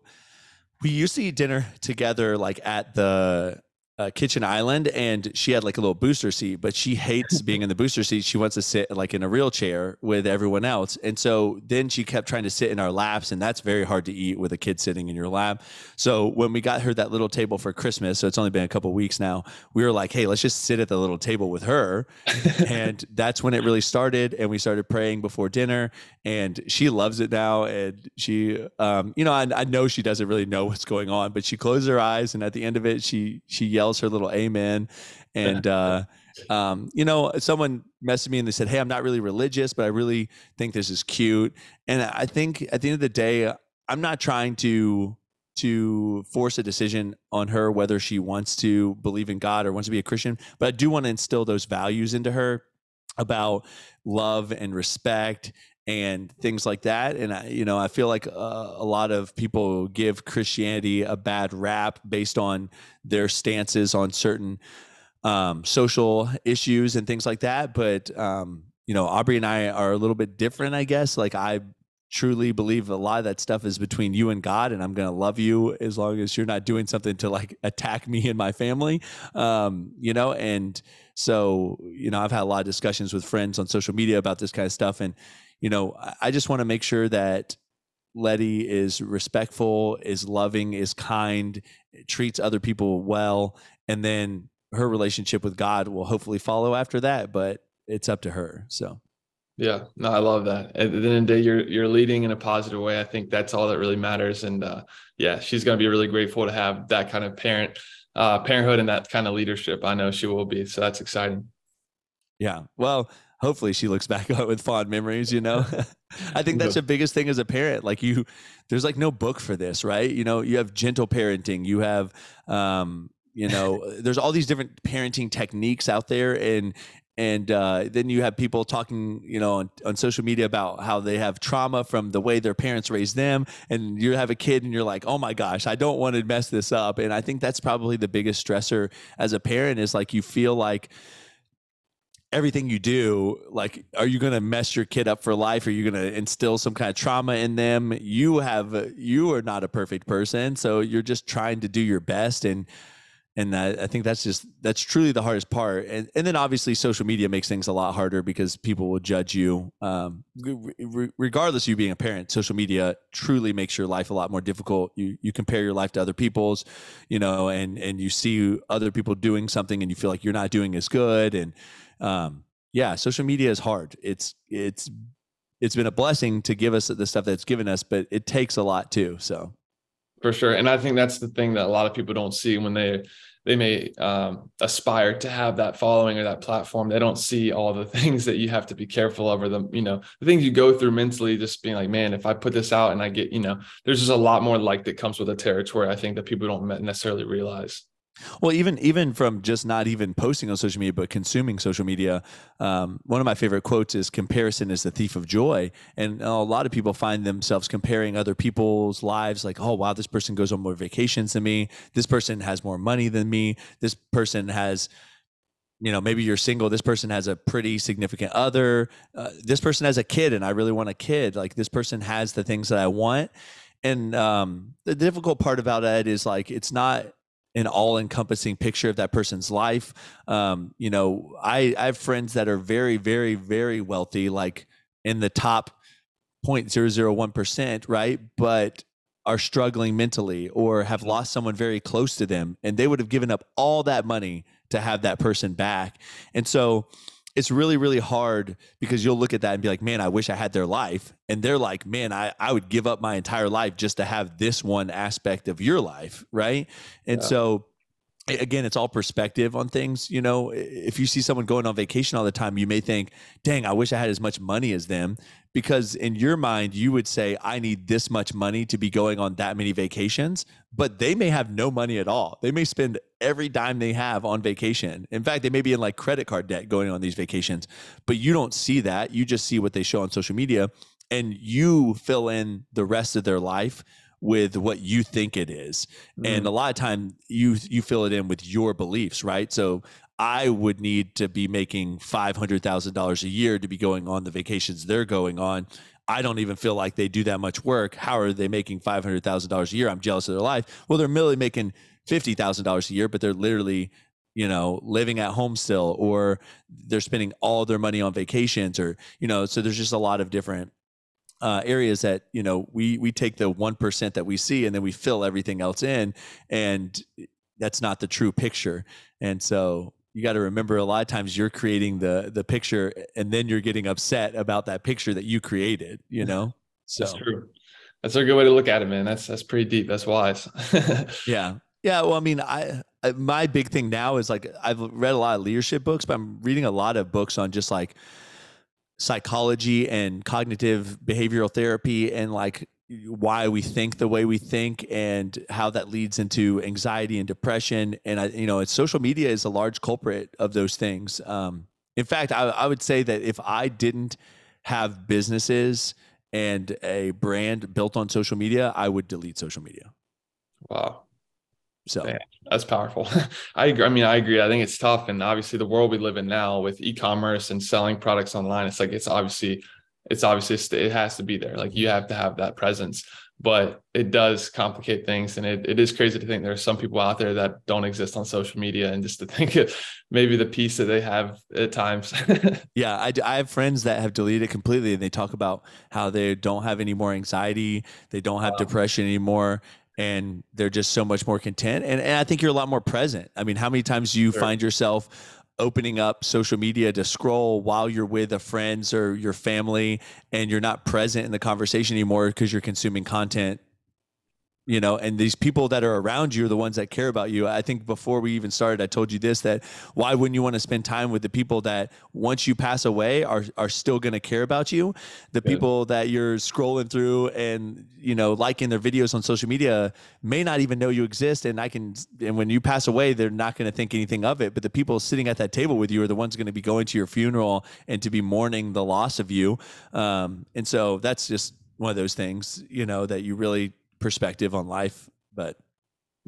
we used to eat dinner together like at the uh, kitchen island and she had like a little booster seat but she hates [LAUGHS] being in the booster seat. She wants to sit like in a real chair with everyone else. And so then she kept trying to sit in our laps and that's very hard to eat with a kid sitting in your lap. So when we got her that little table for christmas so it's only been a couple weeks now we were like hey let's just sit at the little table with her. [LAUGHS] And that's when it really started and we started praying before dinner and she loves it now and she um, you know I, I know she doesn't really know what's going on but she closes her eyes and at the end of it she she yells yells her little amen. And, uh, um, you know, someone messaged me and they said, Hey, I'm not really religious, but I really think this is cute. And I think at the end of the day, I'm not trying to to force a decision on her whether she wants to believe in God or wants to be a Christian, but I do want to instill those values into her about love and respect and things like that. And I, you know, I feel like uh, a lot of people give Christianity a bad rap based on their stances on certain um, social issues and things like that. But um, you know, Aubrie and I are a little bit different, I guess. Like I truly believe a lot of that stuff is between you and God, and I'm going to love you as long as you're not doing something to like attack me and my family. Um, you know, and so you know, I've had a lot of discussions with friends on social media about this kind of stuff, and you know, I just want to make sure that Letty is respectful, is loving, is kind, treats other people well, and then her relationship with God will hopefully follow after that. But it's up to her. So. Yeah, no, I love that. At the end of the day, you're you're leading in a positive way. I think that's all that really matters. And uh, yeah, she's going to be really grateful to have that kind of parent, uh, parenthood, and that kind of leadership. I know she will be. So that's exciting. Yeah. Well, hopefully she looks back [LAUGHS] on it with fond memories you know? [LAUGHS] [LAUGHS] I think that's the biggest thing as a parent like you there's like no book for this right? You know you have gentle parenting you have um you know there's all these different parenting techniques out there and and uh, then you have people talking, you know, on, on, social media about how they have trauma from the way their parents raised them, and you have a kid, and you're like, oh my gosh, I don't want to mess this up. And I think that's probably the biggest stressor as a parent is like you feel like everything you do like are you going to mess your kid up for life? Are you going to instill some kind of trauma in them? You have you are not a perfect person so you're just trying to do your best and and I, I think that's just that's truly the hardest part and, and then obviously social media makes things a lot harder because people will judge you um, re- regardless of you being a parent social media truly makes your life a lot more difficult. You you compare your life to other people's you know and and you see other people doing something and you feel like you're not doing as good and um, yeah, social media is hard. It's it's it's been a blessing to give us the stuff that's given us, but it takes a lot too. So for sure. And I think that's the thing that a lot of people don't see when they they may um, aspire to have that following or that platform. They don't see all the [LAUGHS] things that you have to be careful of, or the you know the things you go through mentally. Just being like, man, if I put this out and I get, you know, there's just a lot more like that comes with the territory. I think that people don't necessarily realize. Well, even even from just not even posting on social media, but consuming social media, um, one of my favorite quotes is "Comparison is the thief of joy," and a lot of people find themselves comparing other people's lives, like, "Oh, wow, this person goes on more vacations than me. This person has more money than me. This person has." You know, maybe you're single. This person has a pretty significant other. Uh, this person has a kid, and I really want a kid. Like this person has the things that I want, and um, the difficult part about it is like it's not an all-encompassing picture of that person's life. Um, you know, I, I have friends that are very, very, very wealthy, like in the top 0.001%, right? But are struggling mentally or have lost someone very close to them, and they would have given up all that money to have that person back. And so it's really really hard because you'll look at that and be like man i wish i had their life. And they're like man i, I would give up my entire life just to have this one aspect of your life right? And yeah. so again it's all perspective on things you know? If you see someone going on vacation all the time you may think dang i wish i had as much money as them because in your mind you would say i need this much money to be going on that many vacations but they may have no money at all they may spend every dime they have on vacation in fact they may be in like credit card debt going on these vacations but you don't see that you just see what they show on social media and you fill in the rest of their life with what you think it is. Mm-hmm. and a lot of time you you fill it in with your beliefs right so I would need to be making $500,000 a year to be going on the vacations they're going on. I don't even feel like they do that much work. How are they making $500,000 a year? I'm jealous of their life. Well, they're merely making $50,000 a year, but they're literally, you know, living at home still, or they're spending all their money on vacations, or, you know, so there's just a lot of different uh, areas that you know we we take the one percent that we see and then we fill everything else in, and that's not the true picture. And so you got to remember a lot of times you're creating the the picture and then you're getting upset about that picture that you created you know? [LAUGHS] So that's true. That's a good way to look at it man. That's that's pretty deep. That's wise. [LAUGHS] Yeah. Yeah well i mean I, I my big thing now is like i've read a lot of leadership books but i'm reading a lot of books on just like psychology and cognitive behavioral therapy and like why we think the way we think and how that leads into anxiety and depression. And I, you know, social media is a large culprit of those things. Um, in fact, I, I would say that if I didn't have businesses and a brand built on social media, I would delete social media. Wow. So Man, that's powerful. [LAUGHS] I agree. I mean, I agree. I think it's tough. And obviously the world we live in now with e-commerce and selling products online, it's like, it's obviously it's obviously it has to be there. Like you have to have that presence, but it does complicate things. And it, it is crazy to think there are some people out there that don't exist on social media and just to think of maybe the peace that they have at times. [LAUGHS] yeah. I, I have friends that have deleted it completely and they talk about how they don't have any more anxiety. They don't have wow. depression anymore and they're just so much more content. And, and I think you're a lot more present. I mean, how many times do you sure. find yourself opening up social media to scroll while you're with a friends or your family and you're not present in the conversation anymore because you're consuming content you know and these people that are around you are the ones that care about you. I think before we even started i told you this that why wouldn't you want to spend time with the people that once you pass away are are still going to care about you? The people that you're scrolling through and you know liking their videos on social media may not even know you exist and i can and when you pass away they're not going to think anything of it. But the people sitting at that table with you are the ones going to be going to your funeral and to be mourning the loss of you. Um, and so that's just one of those things you know that you really perspective on life, but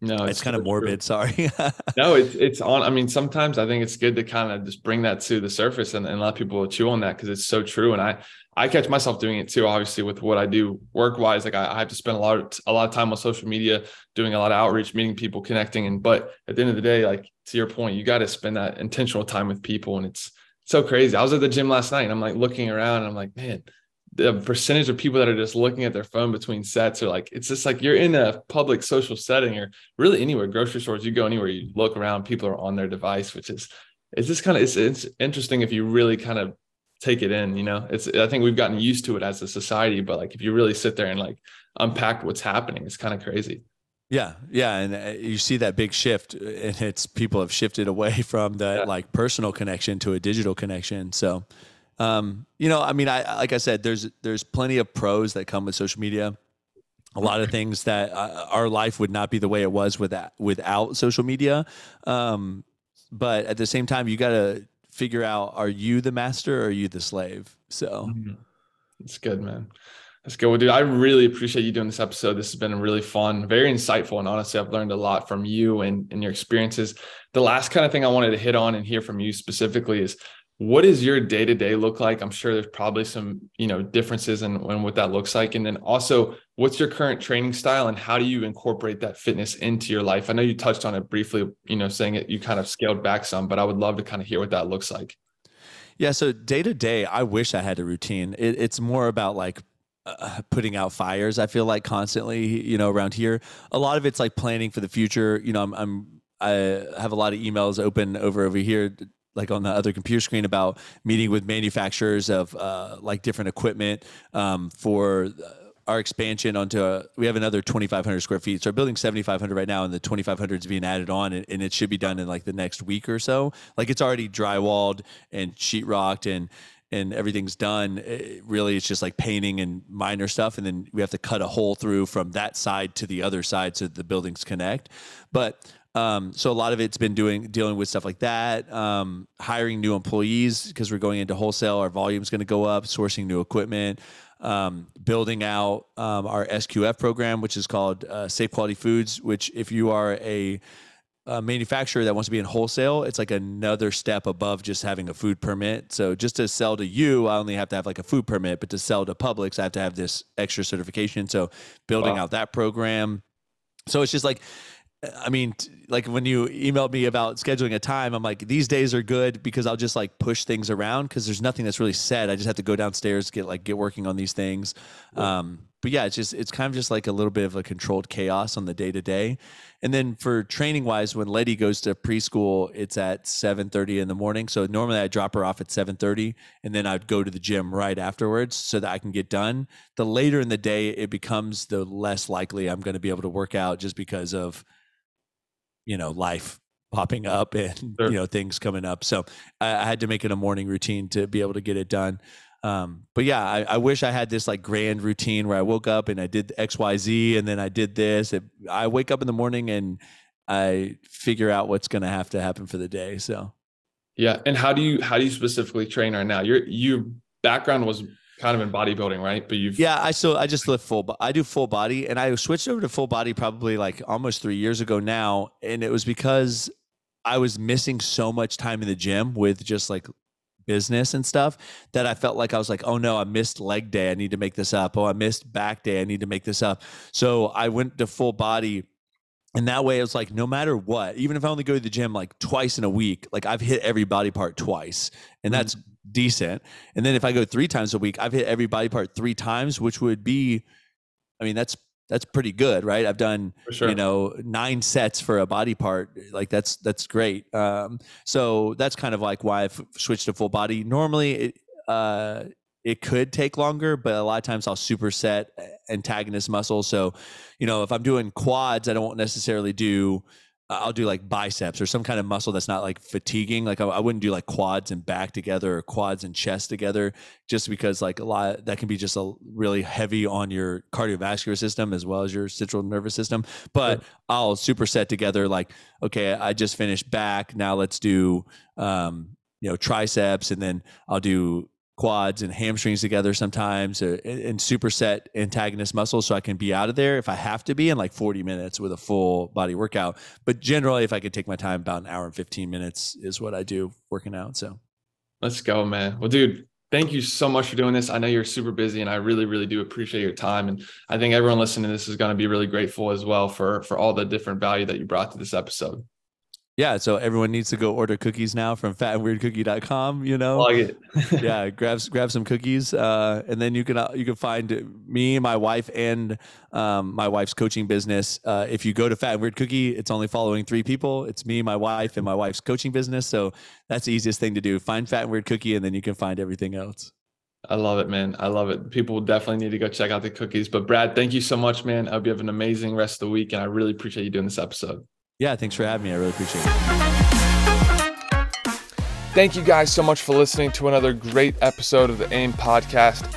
no, it's, it's kind of morbid. True. Sorry. [LAUGHS] no, it's it's on. I mean, sometimes I think it's good to kind of just bring that to the surface and, and let people chew on that because it's so true. And I I catch myself doing it too. Obviously, with what I do work wise, like I, I have to spend a lot of, a lot of time on social media, doing a lot of outreach, meeting people, connecting. And but at the end of the day, like to your point, you got to spend that intentional time with people, and it's so crazy. I was at the gym last night, and I'm like looking around, and I'm like, man the percentage of people that are just looking at their phone between sets are like it's just like you're in a public social setting or really anywhere grocery stores you go anywhere you look around people are on their device which is it's just kind of it's, it's interesting if you really kind of take it in you know it's i think we've gotten used to it as a society but like if you really sit there and like unpack what's happening it's kind of crazy Yeah, yeah, and uh, you see that big shift, and it's people have shifted away from that yeah. like personal connection to a digital connection. So, um, you know, I mean, I like I said, there's there's plenty of pros that come with social media. A lot of things that uh, our life would not be the way it was without without social media. Um, but at the same time, you got to figure out: are you the master or are you the slave? So, mm-hmm. it's good, man. That's good. Well, dude, I really appreciate you doing this episode. This has been really fun, very insightful. And honestly, I've learned a lot from you and, and your experiences. The last kind of thing I wanted to hit on and hear from you specifically is what does your day to day look like? I'm sure there's probably some, you know, differences in, in what that looks like. And then also, what's your current training style and how do you incorporate that fitness into your life? I know you touched on it briefly, you know, saying it, you kind of scaled back some, but I would love to kind of hear what that looks like. Yeah. So day to day, I wish I had a routine. It, it's more about like uh, putting out fires. I feel like constantly, you know, around here. A lot of it's like planning for the future. You know, I'm, I'm I have a lot of emails open over over here, like on the other computer screen about meeting with manufacturers of uh, like different equipment um, for. our expansion onto a, we have another 2500 square feet so our building 7500 right now and the 2500 is being added on and, and, it should be done in like the next week or so like it's already drywalled and sheetrocked and and everything's done. It really, it's just like painting and minor stuff, and then we have to cut a hole through from that side to the other side so the buildings connect. But um, so a lot of it's been doing dealing with stuff like that, um, hiring new employees because we're going into wholesale. Our volume is going to go up, sourcing new equipment, um, building out um, our SQF program, which is called uh, Safe Quality Foods. Which, if you are a a manufacturer that wants to be in wholesale, it's like another step above just having a food permit. So just to sell to you, I only have to have like a food permit, but to sell to Publix, I have to have this extra certification. So building wow. out that program. So it's just like, I mean, like when you emailed me about scheduling a time, I'm like, these days are good because I'll just like push things around because there's nothing that's really set. I just have to go downstairs, get like get working on these things. Um, but yeah, it's just it's kind of just like a little bit of a controlled chaos on the day to day. And then for training wise, when Letty goes to preschool, it's at 7:30 in the morning. So normally I drop her off at 7:30, and then I'd go to the gym right afterwards so that I can get done. The later in the day it becomes, the less likely I'm going to be able to work out just because of you know life popping up and sure. you know things coming up. So I, I had to make it a morning routine to be able to get it done. Um, but yeah, I, I, wish I had this like grand routine where I woke up and I did X, Y, Z, and then I did this. It, I wake up in the morning and I figure out what's going to have to happen for the day. So, yeah. And how do you how do you specifically train right now? Your your background was kind of in bodybuilding, right? But you've yeah. I still I just lift full. I do full body, and I switched over to full body probably like almost three years ago now, and it was because I was missing so much time in the gym with just like business and stuff that I felt like I was like, oh no, I missed leg day. I need to make this up. Oh, I missed back day. I need to make this up. So I went to full body. And that way it's like, no matter what, even if I only go to the gym like twice in a week, like I've hit every body part twice. And that's mm-hmm. decent. And then if I go three times a week, I've hit every body part three times, which would be, I mean, that's that's pretty good, right? I've done sure. you know nine sets for a body part, like that's that's great. Um, so that's kind of like why I've switched to full body. Normally, it, uh, it could take longer, but a lot of times I'll superset antagonist muscle. So, you know, if I'm doing quads, I don't necessarily do I'll do like biceps or some kind of muscle that's not like fatiguing. Like I, I, wouldn't do like quads and back together or quads and chest together, just because like a lot that can be just a really heavy on your cardiovascular system as well as your central nervous system. But sure. I'll superset together like, okay, I just finished back. Now let's do, um, you know, triceps, and then I'll do quads and hamstrings together sometimes uh, and superset antagonist muscles so I can be out of there if I have to be in like 40 minutes with a full body workout. But generally, if I could take my time, about an hour and 15 minutes is what I do working out. So let's go, man. Well, dude, thank you so much for doing this. I know you're super busy and I really, really do appreciate your time. And I think everyone listening to this is going to be really grateful as well for, for all the different value that you brought to this episode yeah, so everyone needs to go order cookies now from fatandweirdcookie.com, you know. Like [LAUGHS] yeah, grab grab some cookies uh, and then you can uh, you can find me, my wife and um, my wife's coaching business. Uh, if you go to Fat and Weird Cookie, it's only following three people. It's me, my wife and my wife's coaching business. So that's the easiest thing to do. Find Fat and Weird Cookie and then you can find everything else. I love it, man. I love it. People will definitely need to go check out the cookies. But Brad, thank you so much, man. I hope you have an amazing rest of the week. And I really appreciate you doing this episode. Yeah, thanks for having me. I really appreciate it. Thank you guys so much for listening to another great episode of the AIM podcast.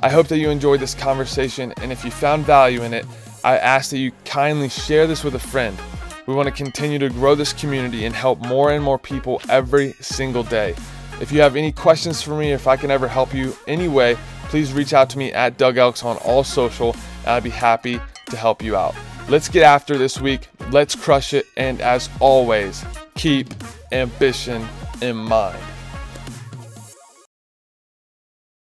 I hope that you enjoyed this conversation. And if you found value in it, I ask that you kindly share this with a friend. We want to continue to grow this community and help more and more people every single day. If you have any questions for me, if I can ever help you anyway, please reach out to me at Doug Elks on all social, and I'd be happy to help you out. Let's get after this week. Let's crush it. And as always, keep ambition in mind.